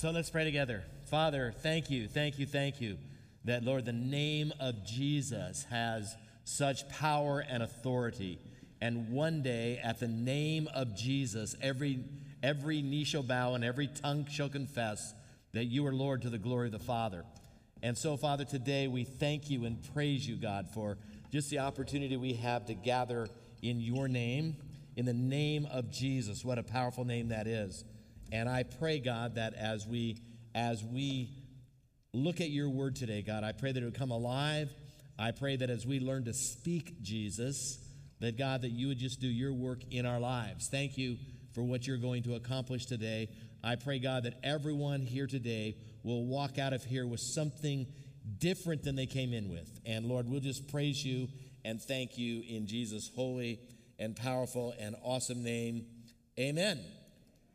So let's pray together. Father, thank you, thank you, thank you that, Lord, the name of Jesus has such power and authority. And one day, at the name of Jesus, every, every knee shall bow and every tongue shall confess that you are Lord to the glory of the Father. And so, Father, today we thank you and praise you, God, for just the opportunity we have to gather in your name, in the name of Jesus. What a powerful name that is. And I pray, God, that as we as we look at your word today, God, I pray that it would come alive. I pray that as we learn to speak Jesus, that God, that you would just do your work in our lives. Thank you for what you're going to accomplish today. I pray, God, that everyone here today will walk out of here with something different than they came in with. And Lord, we'll just praise you and thank you in Jesus' holy and powerful and awesome name. Amen.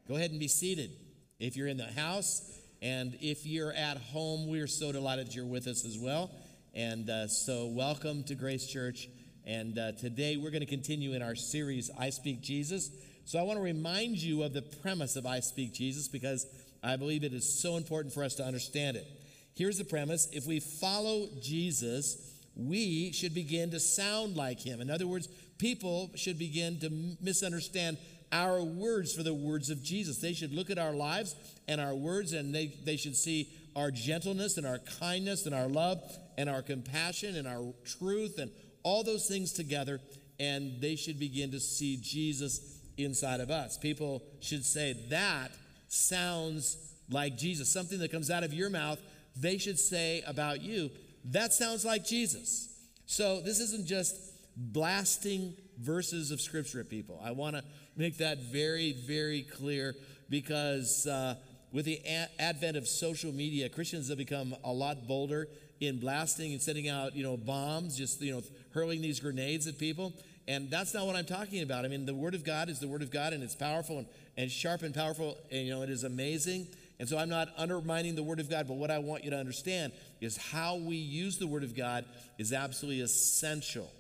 Go ahead and be seated. If you're in the house and if you're at home, we're so delighted you're with us as well. And uh, so, welcome to Grace Church. And uh, today we're going to continue in our series, I Speak Jesus. So, I want to remind you of the premise of I Speak Jesus because I believe it is so important for us to understand it. Here's the premise if we follow Jesus, we should begin to sound like him. In other words, people should begin to misunderstand our words for the words of Jesus. They should look at our lives and our words and they, they should see our gentleness and our kindness and our love and our compassion and our truth and all those things together. And they should begin to see Jesus inside of us. People should say, That sounds like Jesus. Something that comes out of your mouth, they should say about you, That sounds like Jesus. So this isn't just blasting verses of scripture at people. I want to make that very, very clear because uh, with the a- advent of social media, Christians have become a lot bolder in blasting and sending out, you know, bombs, just, you know, hurling these grenades at people. And that's not what I'm talking about. I mean, the Word of God is the Word of God, and it's powerful and, and sharp and powerful, and, you know, it is amazing. And so I'm not undermining the Word of God, but what I want you to understand is how we use the Word of God is absolutely essential.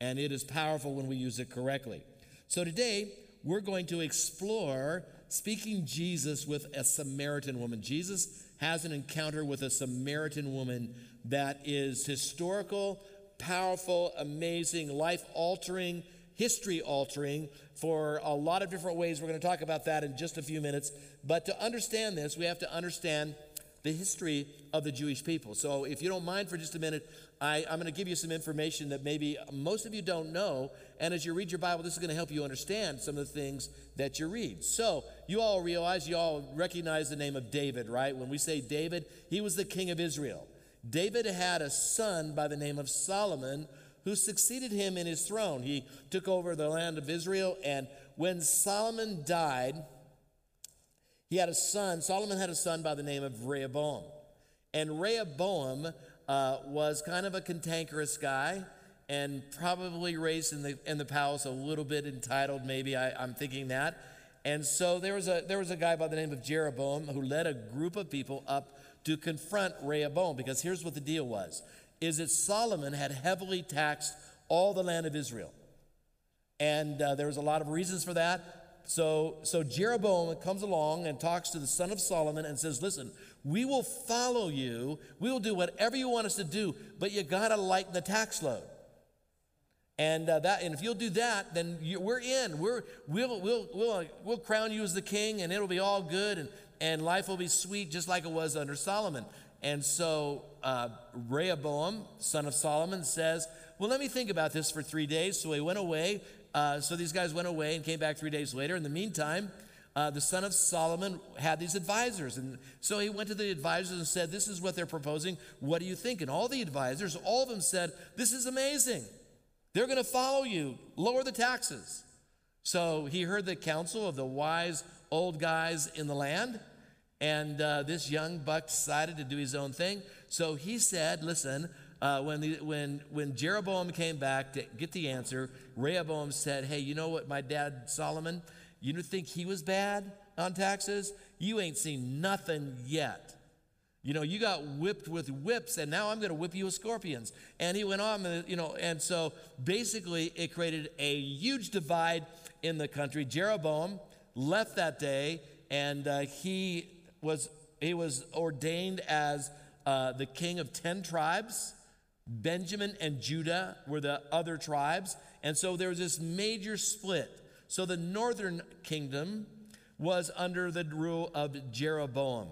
And it is powerful when we use it correctly. So today, we're going to explore speaking Jesus with a Samaritan woman. Jesus has an encounter with a Samaritan woman that is historical, powerful, amazing, life altering, history altering for a lot of different ways. We're going to talk about that in just a few minutes. But to understand this, we have to understand the history of the Jewish people. So, if you don't mind for just a minute, I, am going to give you some information that maybe most of you don't know. And as you read your Bible, this is going to help you understand some of the things that you read. So, you all realize, you all recognize the name of David, right? When we say David, he was the king of Israel. David had a son by the name of Solomon who succeeded him in his throne. He took over the land of Israel, and when Solomon died, he had a son. Solomon had a son by the name of Rehoboam. And Rehoboam uh, was kind of a cantankerous guy and probably raised in the, in the palace a little bit entitled, maybe I, I'm thinking that. And so there was, a, there was a guy by the name of Jeroboam who led a group of people up to confront Rehoboam because here's what the deal was is that Solomon had heavily taxed all the land of Israel. And uh, there was a lot of reasons for that. So, so Jeroboam comes along and talks to the son of Solomon and says, Listen, we will follow you. We will do whatever you want us to do, but you got to lighten the tax load. And uh, that, and if you'll do that, then you, we're in. We're, we'll, we'll, we'll, we'll crown you as the king, and it'll be all good, and, and life will be sweet, just like it was under Solomon. And so uh, Rehoboam, son of Solomon, says, Well, let me think about this for three days. So he went away. Uh, so these guys went away and came back three days later. In the meantime, uh, the son of Solomon had these advisors. And so he went to the advisors and said, This is what they're proposing. What do you think? And all the advisors, all of them said, This is amazing. They're going to follow you, lower the taxes. So he heard the counsel of the wise old guys in the land. And uh, this young buck decided to do his own thing. So he said, Listen, uh, when, the, when, when Jeroboam came back to get the answer, Rehoboam said, Hey, you know what, my dad Solomon, you think he was bad on taxes? You ain't seen nothing yet. You know, you got whipped with whips, and now I'm going to whip you with scorpions. And he went on, you know, and so basically it created a huge divide in the country. Jeroboam left that day, and uh, he was he was ordained as uh, the king of 10 tribes. Benjamin and Judah were the other tribes. And so there was this major split. So the northern kingdom was under the rule of Jeroboam.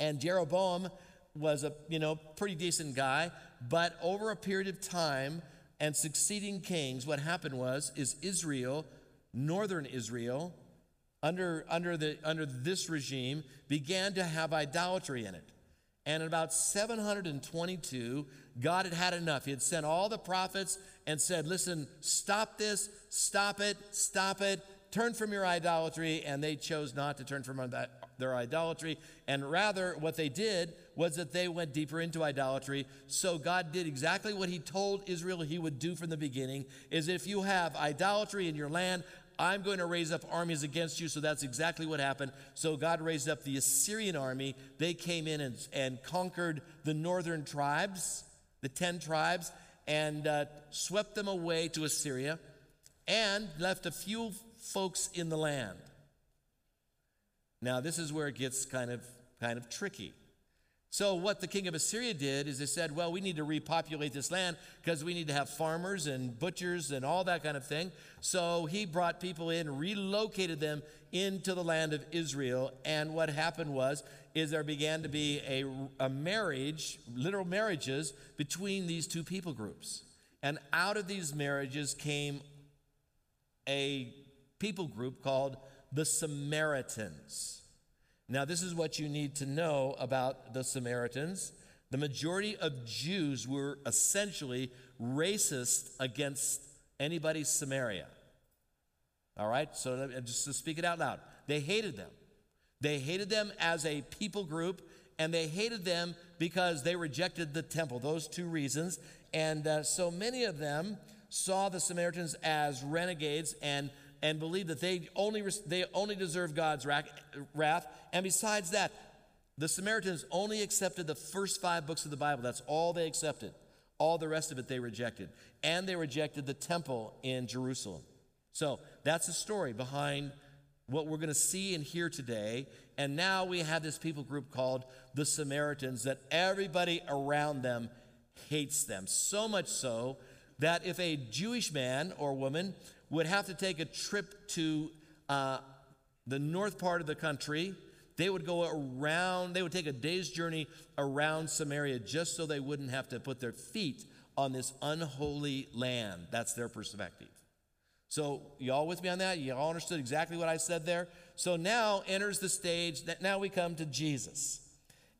And Jeroboam was a, you know, pretty decent guy, but over a period of time and succeeding kings, what happened was is Israel, northern Israel, under, under, the, under this regime, began to have idolatry in it. And in about 722, God had had enough. He had sent all the prophets and said, Listen, stop this, stop it, stop it, turn from your idolatry. And they chose not to turn from their idolatry. And rather, what they did was that they went deeper into idolatry. So God did exactly what he told Israel he would do from the beginning is if you have idolatry in your land, I'm going to raise up armies against you. So that's exactly what happened. So God raised up the Assyrian army. They came in and, and conquered the northern tribes, the 10 tribes, and uh, swept them away to Assyria and left a few folks in the land. Now, this is where it gets kind of, kind of tricky. So, what the king of Assyria did is they said, Well, we need to repopulate this land because we need to have farmers and butchers and all that kind of thing. So, he brought people in, relocated them into the land of Israel. And what happened was, is there began to be a, a marriage, literal marriages, between these two people groups. And out of these marriages came a people group called the Samaritans. Now, this is what you need to know about the Samaritans. The majority of Jews were essentially racist against anybody Samaria. All right? So just to speak it out loud, they hated them. They hated them as a people group, and they hated them because they rejected the temple. Those two reasons. And uh, so many of them saw the Samaritans as renegades and and believe that they only, they only deserve God's wrath. And besides that, the Samaritans only accepted the first five books of the Bible. That's all they accepted. All the rest of it they rejected. And they rejected the temple in Jerusalem. So that's the story behind what we're going to see and hear today. And now we have this people group called the Samaritans that everybody around them hates them. So much so that if a Jewish man or woman would have to take a trip to uh, the north part of the country. They would go around, they would take a day's journey around Samaria just so they wouldn't have to put their feet on this unholy land. That's their perspective. So, y'all with me on that? You all understood exactly what I said there? So now enters the stage that now we come to Jesus.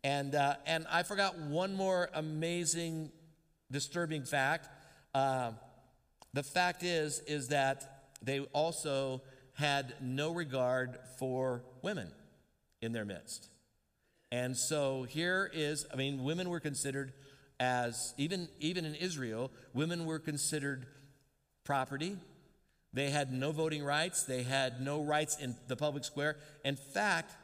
And, uh, and I forgot one more amazing, disturbing fact. Uh, the fact is, is that they also had no regard for women in their midst. And so here is, I mean, women were considered as, even, even in Israel, women were considered property. They had no voting rights. They had no rights in the public square. In fact,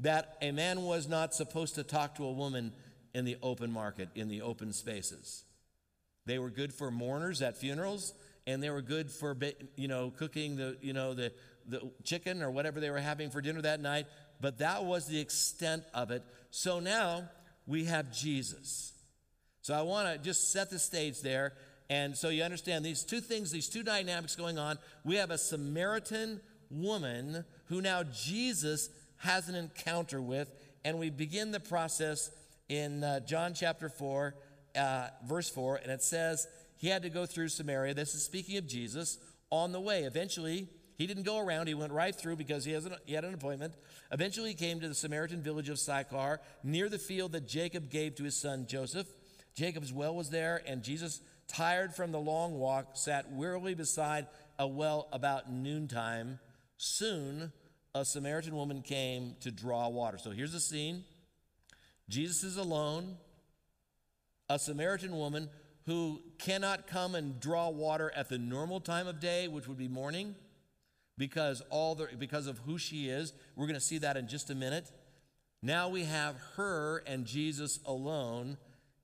that a man was not supposed to talk to a woman in the open market, in the open spaces. They were good for mourners at funerals, and they were good for you know cooking the you know the the chicken or whatever they were having for dinner that night. But that was the extent of it. So now we have Jesus. So I want to just set the stage there. And so you understand these two things, these two dynamics going on. We have a Samaritan woman who now Jesus has an encounter with, and we begin the process in uh, John chapter 4 uh, verse 4, and it says he had to go through Samaria. This is speaking of Jesus on the way. Eventually, he didn't go around, he went right through because he, has an, he had an appointment. Eventually, he came to the Samaritan village of Sychar, near the field that Jacob gave to his son Joseph. Jacob's well was there, and Jesus, tired from the long walk, sat wearily beside a well about noontime. Soon, a Samaritan woman came to draw water. So here's the scene Jesus is alone a Samaritan woman who cannot come and draw water at the normal time of day, which would be morning, because all the, because of who she is. We're going to see that in just a minute. Now we have her and Jesus alone,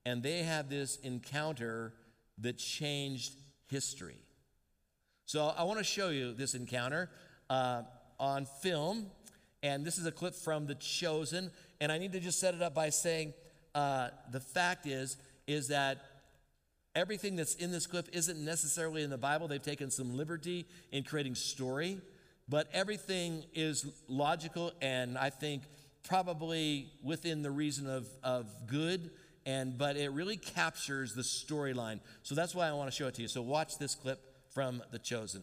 and they have this encounter that changed history. So I want to show you this encounter uh, on film, And this is a clip from The Chosen. And I need to just set it up by saying uh, the fact is, is that everything that's in this clip isn't necessarily in the Bible. They've taken some liberty in creating story, but everything is logical and I think probably within the reason of, of good. And but it really captures the storyline. So that's why I want to show it to you. So watch this clip from The Chosen.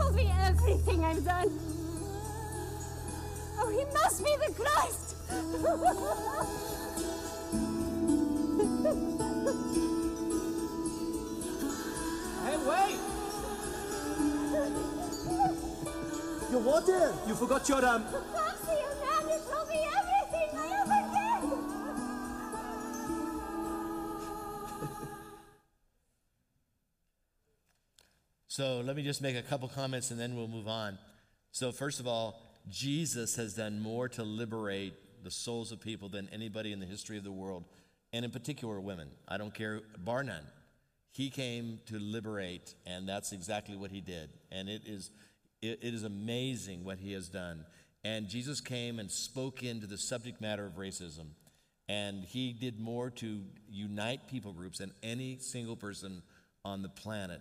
Told me everything I've done. Oh, he must be the Christ. Hey, wait! You what? You forgot your um. So let me just make a couple comments and then we'll move on. So, first of all, Jesus has done more to liberate the souls of people than anybody in the history of the world, and in particular women. I don't care, bar none. He came to liberate, and that's exactly what he did. And it is, it, is amazing what he has done. And Jesus came and spoke into the subject matter of racism. And he did more to unite people groups than any single person on the planet.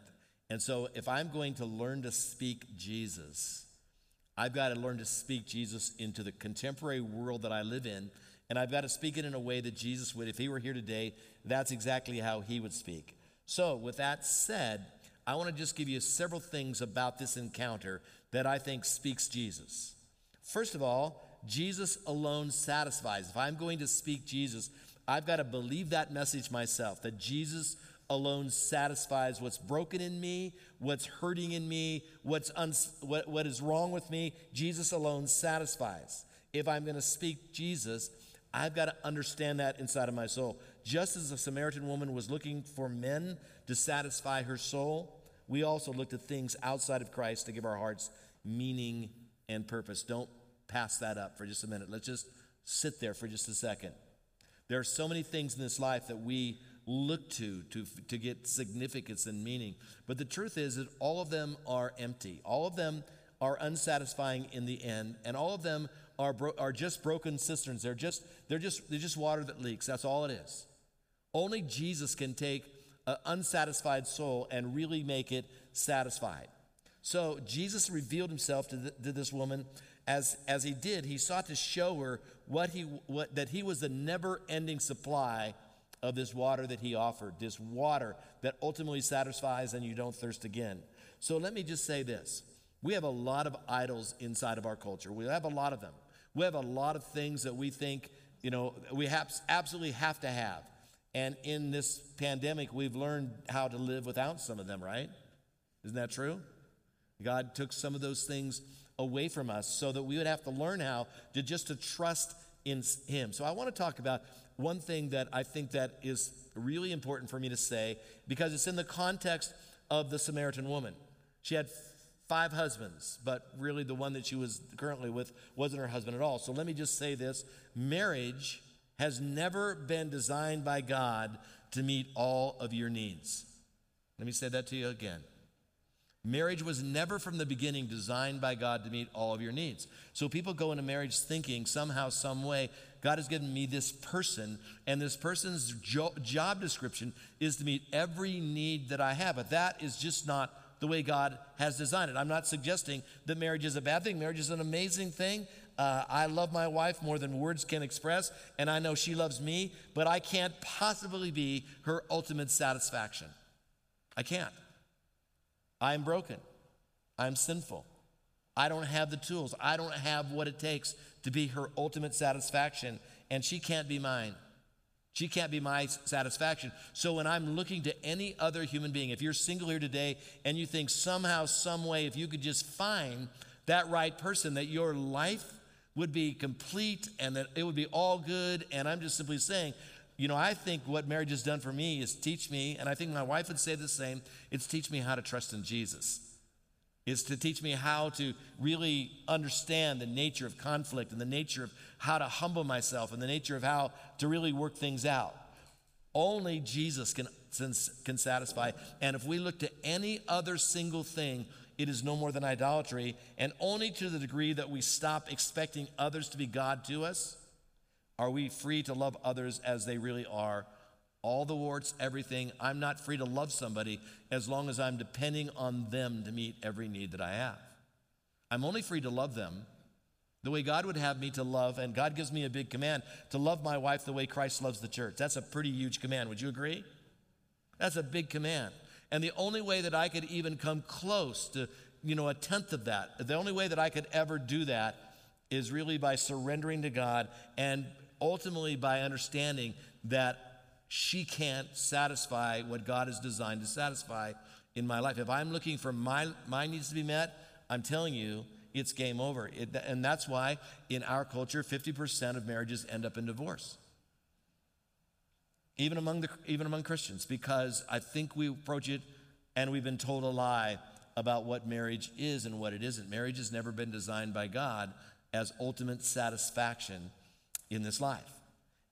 And so, if I'm going to learn to speak Jesus, I've got to learn to speak Jesus into the contemporary world that I live in. And I've got to speak it in a way that Jesus would. If he were here today, that's exactly how he would speak. So, with that said, I want to just give you several things about this encounter that I think speaks Jesus. First of all, Jesus alone satisfies. If I'm going to speak Jesus, I've got to believe that message myself that Jesus alone satisfies what's broken in me, what's hurting in me, what's uns- what, what is wrong with me. Jesus alone satisfies. If I'm going to speak Jesus, I've got to understand that inside of my soul. Just as the Samaritan woman was looking for men to satisfy her soul, we also look to things outside of Christ to give our hearts meaning and purpose. Don't pass that up for just a minute. Let's just sit there for just a second. There are so many things in this life that we look to, to to get significance and meaning. But the truth is that all of them are empty. All of them are unsatisfying in the end, and all of them are, bro- are just broken cisterns. They're just, they're, just, they're just water that leaks. That's all it is. Only Jesus can take an unsatisfied soul and really make it satisfied. So Jesus revealed himself to, the, to this woman as, as he did. He sought to show her what he, what, that he was the never ending supply of this water that he offered, this water that ultimately satisfies and you don't thirst again. So let me just say this. We have a lot of idols inside of our culture. We have a lot of them. We have a lot of things that we think, you know, we have, absolutely have to have. And in this pandemic, we've learned how to live without some of them, right? Isn't that true? God took some of those things away from us so that we would have to learn how to just to trust in him. So I want to talk about one thing that I think that is really important for me to say because it's in the context of the Samaritan woman. She had five husbands, but really the one that she was currently with wasn't her husband at all. So let me just say this marriage has never been designed by God to meet all of your needs. Let me say that to you again. Marriage was never from the beginning designed by God to meet all of your needs. So people go into marriage thinking somehow, some way, God has given me this person, and this person's jo- job description is to meet every need that I have. But that is just not the way God has designed it. I'm not suggesting that marriage is a bad thing. Marriage is an amazing thing. Uh, I love my wife more than words can express, and I know she loves me, but I can't possibly be her ultimate satisfaction. I can't. I am broken. I'm sinful. I don't have the tools. I don't have what it takes to be her ultimate satisfaction, and she can't be mine. She can't be my satisfaction. So when I'm looking to any other human being, if you're single here today and you think somehow, some way, if you could just find that right person, that your life would be complete and that it would be all good. And I'm just simply saying, you know, I think what marriage has done for me is teach me, and I think my wife would say the same, it's teach me how to trust in Jesus is to teach me how to really understand the nature of conflict and the nature of how to humble myself and the nature of how to really work things out. Only Jesus can, can satisfy. And if we look to any other single thing, it is no more than idolatry. And only to the degree that we stop expecting others to be God to us are we free to love others as they really are all the warts, everything. I'm not free to love somebody as long as I'm depending on them to meet every need that I have. I'm only free to love them the way God would have me to love, and God gives me a big command to love my wife the way Christ loves the church. That's a pretty huge command. Would you agree? That's a big command. And the only way that I could even come close to, you know, a tenth of that, the only way that I could ever do that is really by surrendering to God and ultimately by understanding that she can't satisfy what God has designed to satisfy in my life. If I'm looking for my, my needs to be met, I'm telling you, it's game over. It, and that's why in our culture, 50% of marriages end up in divorce. Even among, the, even among Christians, because I think we approach it and we've been told a lie about what marriage is and what it isn't. Marriage has never been designed by God as ultimate satisfaction in this life.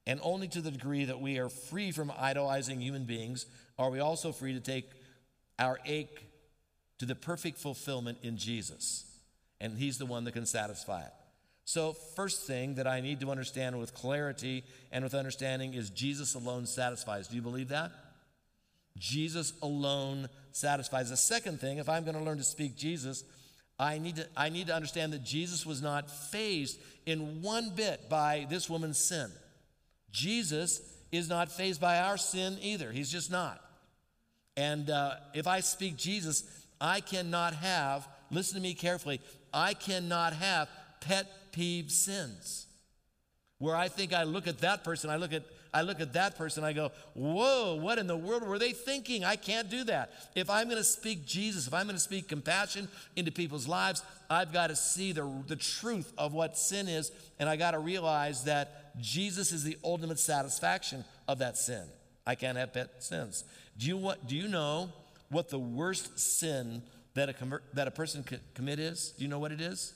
And only to the degree that we are free from idolizing human beings are we also free to take our ache to the perfect fulfillment in Jesus. And He's the one that can satisfy it. So, first thing that I need to understand with clarity and with understanding is Jesus alone satisfies. Do you believe that? Jesus alone satisfies. The second thing, if I'm going to learn to speak Jesus, I need to, I need to understand that Jesus was not fazed in one bit by this woman's sin. Jesus is not fazed by our sin either. He's just not. And uh, if I speak Jesus, I cannot have, listen to me carefully, I cannot have pet peeve sins. Where I think I look at that person, I look at I look at that person, I go, whoa, what in the world were they thinking? I can't do that. If I'm going to speak Jesus, if I'm going to speak compassion into people's lives, I've got to see the, the truth of what sin is, and I got to realize that Jesus is the ultimate satisfaction of that sin. I can't have pet sins. Do you, what, do you know what the worst sin that a, that a person could commit is? Do you know what it is?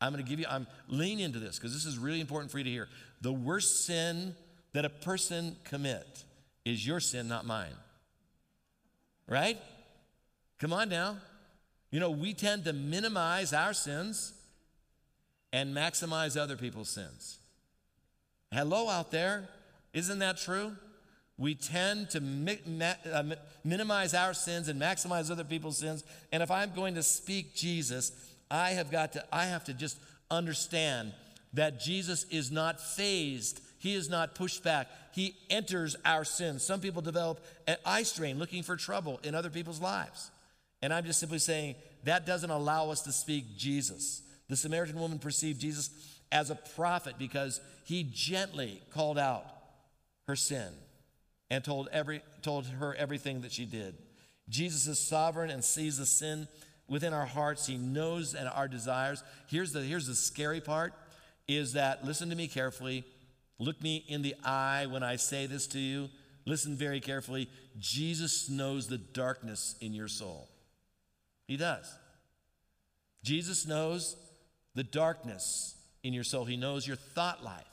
I'm going to give you, I'm leaning into this because this is really important for you to hear. The worst sin that a person commit is your sin, not mine. Right? Come on now. You know, we tend to minimize our sins and maximize other people's sins. Hello out there. Isn't that true? We tend to mi- ma- uh, minimize our sins and maximize other people's sins. And if I'm going to speak Jesus, I have got to, I have to just understand that Jesus is not fazed. He is not pushed back. He enters our sins. Some people develop an eye strain looking for trouble in other people's lives. And I'm just simply saying that doesn't allow us to speak Jesus. The Samaritan woman perceived Jesus as a prophet because he gently called out her sin and told, every, told her everything that she did. Jesus is sovereign and sees the sin within our hearts. He knows and our desires. Here's the, here's the scary part is that, listen to me carefully. Look me in the eye when I say this to you. Listen very carefully. Jesus knows the darkness in your soul. He does. Jesus knows the darkness in your soul. He knows your thought life.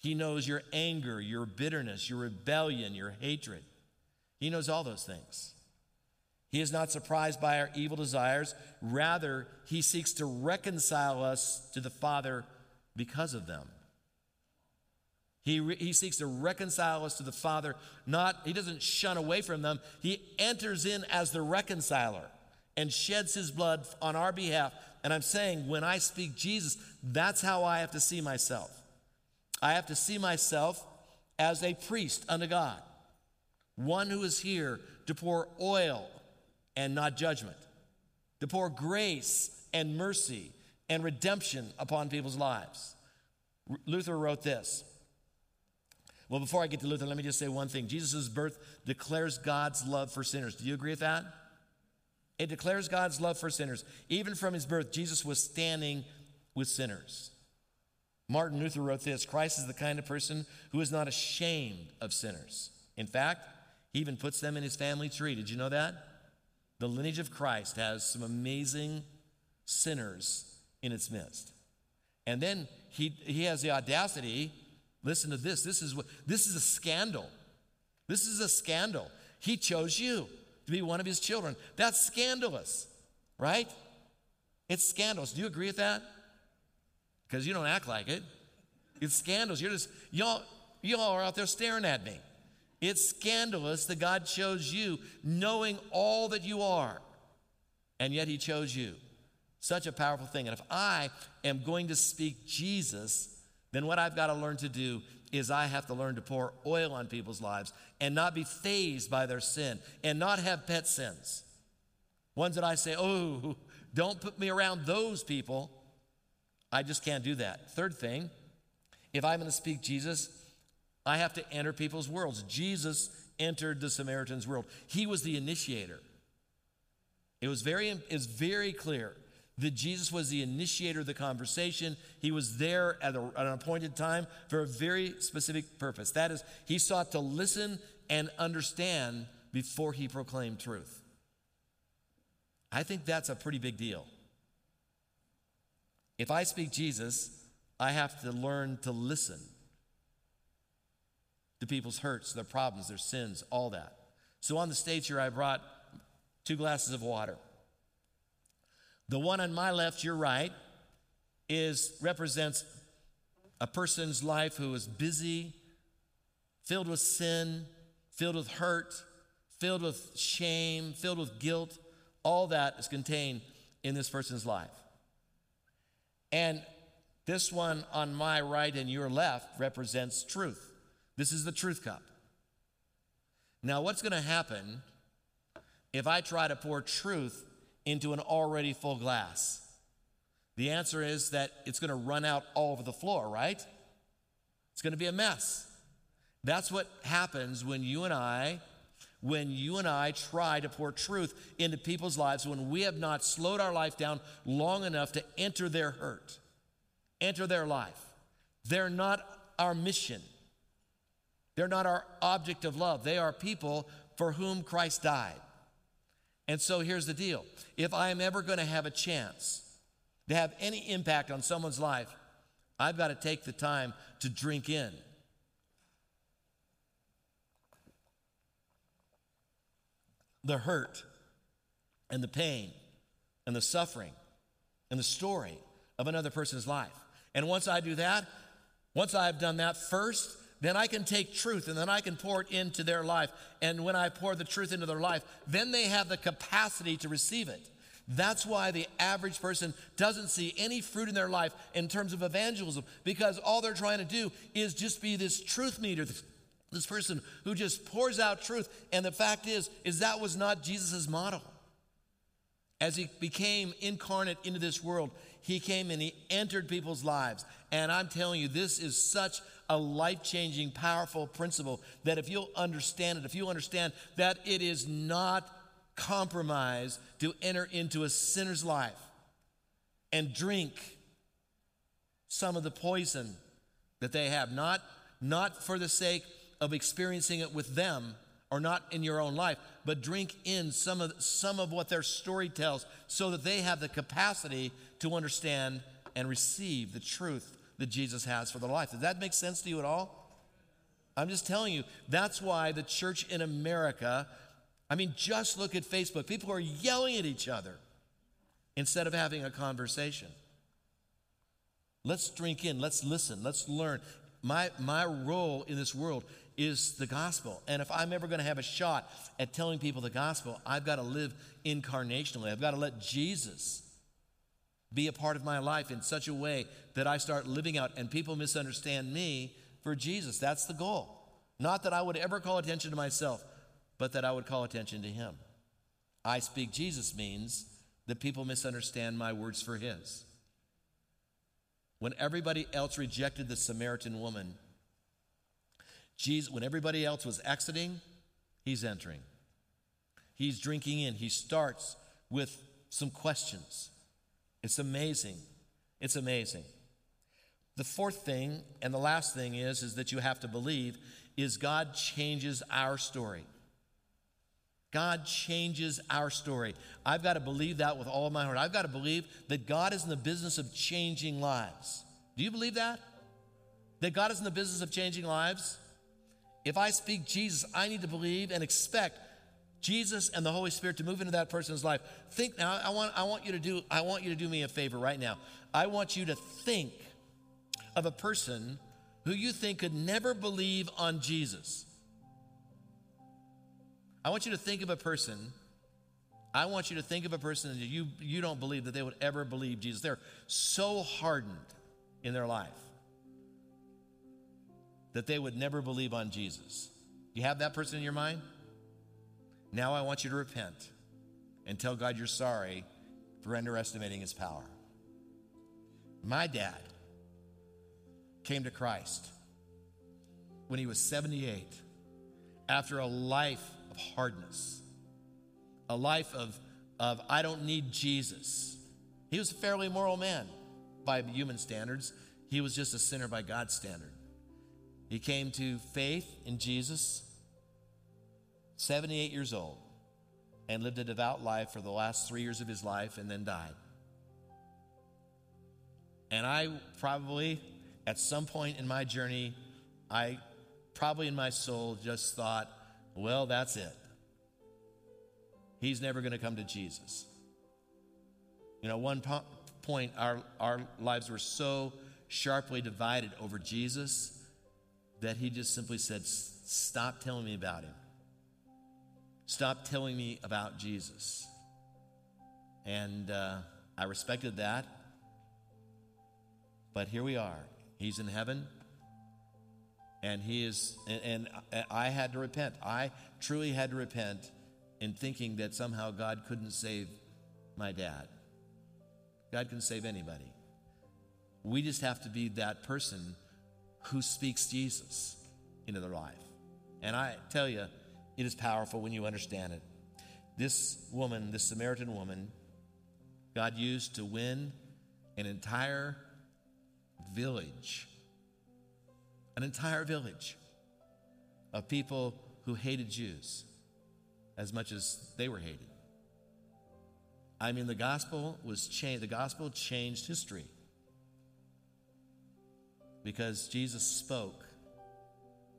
He knows your anger, your bitterness, your rebellion, your hatred. He knows all those things. He is not surprised by our evil desires. Rather, he seeks to reconcile us to the Father because of them. He, re- he seeks to reconcile us to the Father, not, he doesn't shun away from them. He enters in as the reconciler and sheds his blood on our behalf. And I'm saying, when I speak Jesus, that's how I have to see myself. I have to see myself as a priest unto God, one who is here to pour oil and not judgment, to pour grace and mercy and redemption upon people's lives. Luther wrote this. Well, before I get to Luther, let me just say one thing. Jesus' birth declares God's love for sinners. Do you agree with that? It declares God's love for sinners. Even from his birth, Jesus was standing with sinners. Martin Luther wrote this Christ is the kind of person who is not ashamed of sinners. In fact, he even puts them in his family tree. Did you know that? The lineage of Christ has some amazing sinners in its midst. And then he, he has the audacity listen to this. This is, what, this is a scandal. This is a scandal. He chose you to be one of his children. That's scandalous, right? It's scandalous. Do you agree with that? because you don't act like it. It's scandalous. You're just, y'all, y'all are out there staring at me. It's scandalous that God chose you knowing all that you are, and yet He chose you. Such a powerful thing. And if I am going to speak Jesus, then what I've got to learn to do is I have to learn to pour oil on people's lives and not be fazed by their sin and not have pet sins. Ones that I say, oh, don't put me around those people. I just can't do that. Third thing, if I'm going to speak Jesus, I have to enter people's worlds. Jesus entered the Samaritan's world. He was the initiator. It was very, it was very clear that Jesus was the initiator of the conversation. He was there at, a, at an appointed time for a very specific purpose. That is, he sought to listen and understand before he proclaimed truth. I think that's a pretty big deal. If I speak Jesus, I have to learn to listen to people's hurts, their problems, their sins, all that. So on the stage here, I brought two glasses of water. The one on my left, your right, is represents a person's life who is busy, filled with sin, filled with hurt, filled with shame, filled with guilt. All that is contained in this person's life. And this one on my right and your left represents truth. This is the truth cup. Now, what's going to happen if I try to pour truth into an already full glass? The answer is that it's going to run out all over the floor, right? It's going to be a mess. That's what happens when you and I when you and I try to pour truth into people's lives when we have not slowed our life down long enough to enter their hurt, enter their life. They're not our mission. They're not our object of love. They are people for whom Christ died. And so here's the deal if I am ever going to have a chance to have any impact on someone's life, I've got to take the time to drink in. The hurt and the pain and the suffering and the story of another person's life. And once I do that, once I've done that first, then I can take truth and then I can pour it into their life. And when I pour the truth into their life, then they have the capacity to receive it. That's why the average person doesn't see any fruit in their life in terms of evangelism because all they're trying to do is just be this truth meter, this, person who just pours out truth. And the fact is, is that was not Jesus' model. As he became incarnate into this world, he came and he entered people's lives. And I'm telling you, this is such a life changing, powerful principle that if you'll understand it, if you understand that it is not compromise to enter into a sinner's life and drink some of the poison that they have, not, not for the sake of experiencing it with them or not in your own life, but drink in some of, some of what their story tells so that they have the capacity to understand and receive the truth that Jesus has for their life. Does that make sense to you at all? I'm just telling you, that's why the church in America, I mean, just look at Facebook. People are yelling at each other instead of having a conversation. Let's drink in, let's listen, let's learn. My, my role in this world is the gospel. And if I'm ever going to have a shot at telling people the gospel, I've got to live incarnationally. I've got to let Jesus be a part of my life in such a way that I start living out and people misunderstand me for Jesus. That's the goal. Not that I would ever call attention to myself, but that I would call attention to Him. I speak Jesus means that people misunderstand my words for His. When everybody else rejected the Samaritan woman, Jesus, when everybody else was exiting, He's entering. He's drinking in. He starts with some questions. It's amazing. It's amazing. The fourth thing and the last thing is is that you have to believe is God changes our story. God changes our story. I've got to believe that with all my heart. I've got to believe that God is in the business of changing lives. Do you believe that? That God is in the business of changing lives? If I speak Jesus, I need to believe and expect Jesus and the Holy Spirit to move into that person's life. Think now, I want, I want you to do, I want you to do me a favor right now. I want you to think of a person who you think could never believe on Jesus. I want you to think of a person. I want you to think of a person that you, you don't believe that they would ever believe Jesus. They're so hardened in their life that they would never believe on Jesus. You have that person in your mind? Now I want you to repent and tell God you're sorry for underestimating his power. My dad came to Christ when he was 78 after a life of hardness, a life of, of I don't need Jesus. He was a fairly moral man by human standards, he was just a sinner by God's standard. He came to faith in Jesus 78 years old, and lived a devout life for the last three years of his life and then died. And I probably, at some point in my journey, I probably in my soul just thought, well, that's it. He's never going to come to Jesus. You know, one po- point, our, our lives were so sharply divided over Jesus that he just simply said, Stop telling me about him. Stop telling me about Jesus. And uh, I respected that. But here we are. He's in heaven. And he is, and, and I had to repent. I truly had to repent in thinking that somehow God couldn't save my dad. God can save anybody. We just have to be that person who speaks Jesus into their life. And I tell you, it is powerful when you understand it. This woman, this Samaritan woman, God used to win an entire village, an entire village of people who hated Jews as much as they were hated. I mean, the gospel was changed. The gospel changed history because Jesus spoke.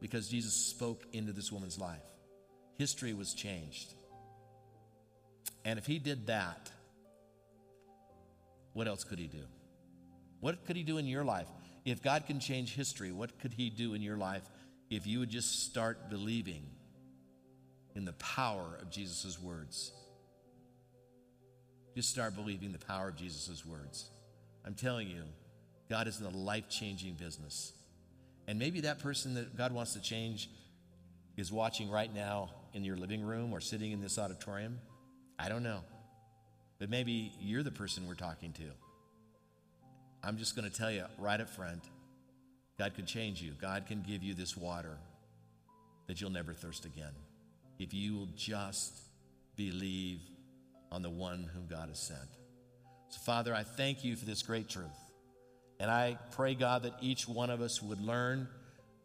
Because Jesus spoke into this woman's life, history was changed. And if he did that, what else could he do? What could he do in your life? If God can change history, what could he do in your life if you would just start believing in the power of Jesus' words? Just start believing the power of Jesus' words. I'm telling you, God is in a life changing business. And maybe that person that God wants to change is watching right now in your living room or sitting in this auditorium. I don't know. But maybe you're the person we're talking to. I'm just going to tell you right up front God can change you. God can give you this water that you'll never thirst again if you will just believe on the one whom God has sent. So, Father, I thank you for this great truth. And I pray, God, that each one of us would learn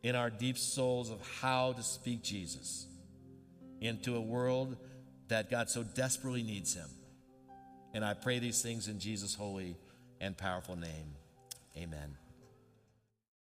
in our deep souls of how to speak Jesus into a world that God so desperately needs him. And I pray these things in Jesus' holy and powerful name. Amen.